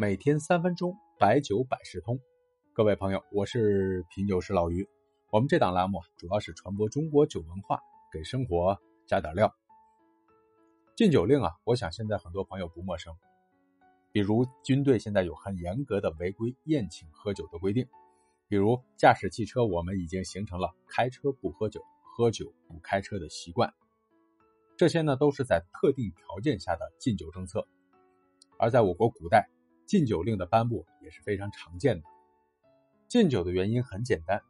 每天三分钟，白酒百事通。各位朋友，我是品酒师老于。我们这档栏目主要是传播中国酒文化，给生活加点料。禁酒令啊，我想现在很多朋友不陌生。比如军队现在有很严格的违规宴请喝酒的规定，比如驾驶汽车，我们已经形成了开车不喝酒、喝酒不开车的习惯。这些呢，都是在特定条件下的禁酒政策。而在我国古代，禁酒令的颁布也是非常常见的。禁酒的原因很简单，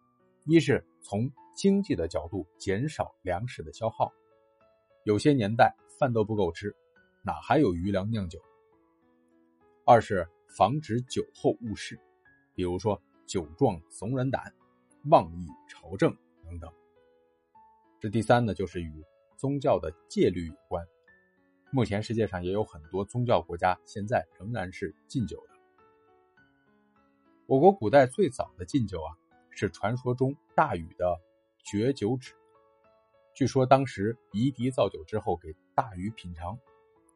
一是从经济的角度减少粮食的消耗，有些年代饭都不够吃，哪还有余粮酿酒？二是防止酒后误事，比如说酒壮怂人胆、妄议朝政等等。这第三呢，就是与宗教的戒律有关。目前世界上也有很多宗教国家，现在仍然是禁酒的。我国古代最早的禁酒啊，是传说中大禹的绝酒旨。据说当时夷狄造酒之后给大禹品尝，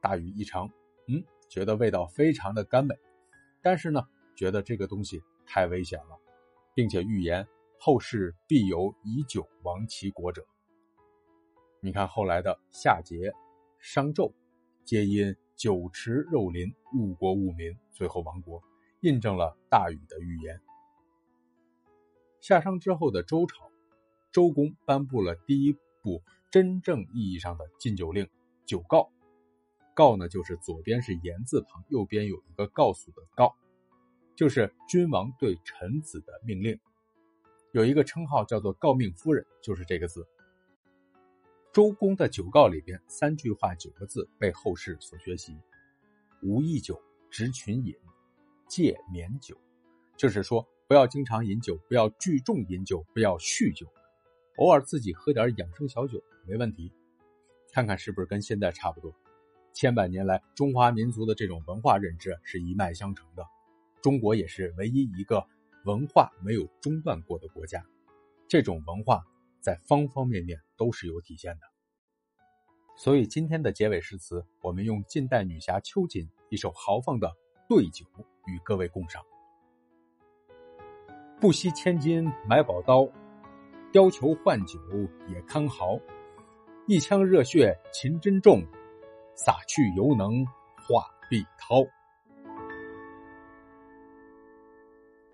大禹一尝，嗯，觉得味道非常的甘美，但是呢，觉得这个东西太危险了，并且预言后世必有以酒亡其国者。你看后来的夏桀、商纣。皆因酒池肉林，误国误民，最后亡国，印证了大禹的预言。夏商之后的周朝，周公颁布了第一部真正意义上的禁酒令——酒告。告呢，就是左边是言字旁，右边有一个告诉的告，就是君王对臣子的命令。有一个称号叫做诰命夫人，就是这个字。周公的酒告里边三句话九个字被后世所学习：无益酒，直群饮，戒免酒。就是说，不要经常饮酒，不要聚众饮酒，不要酗酒，偶尔自己喝点养生小酒没问题。看看是不是跟现在差不多？千百年来，中华民族的这种文化认知是一脉相承的。中国也是唯一一个文化没有中断过的国家，这种文化。在方方面面都是有体现的，所以今天的结尾诗词，我们用近代女侠秋瑾一首豪放的《对酒》与各位共赏。不惜千金买宝刀，貂裘换酒也堪豪。一腔热血勤珍重，洒去犹能化碧涛。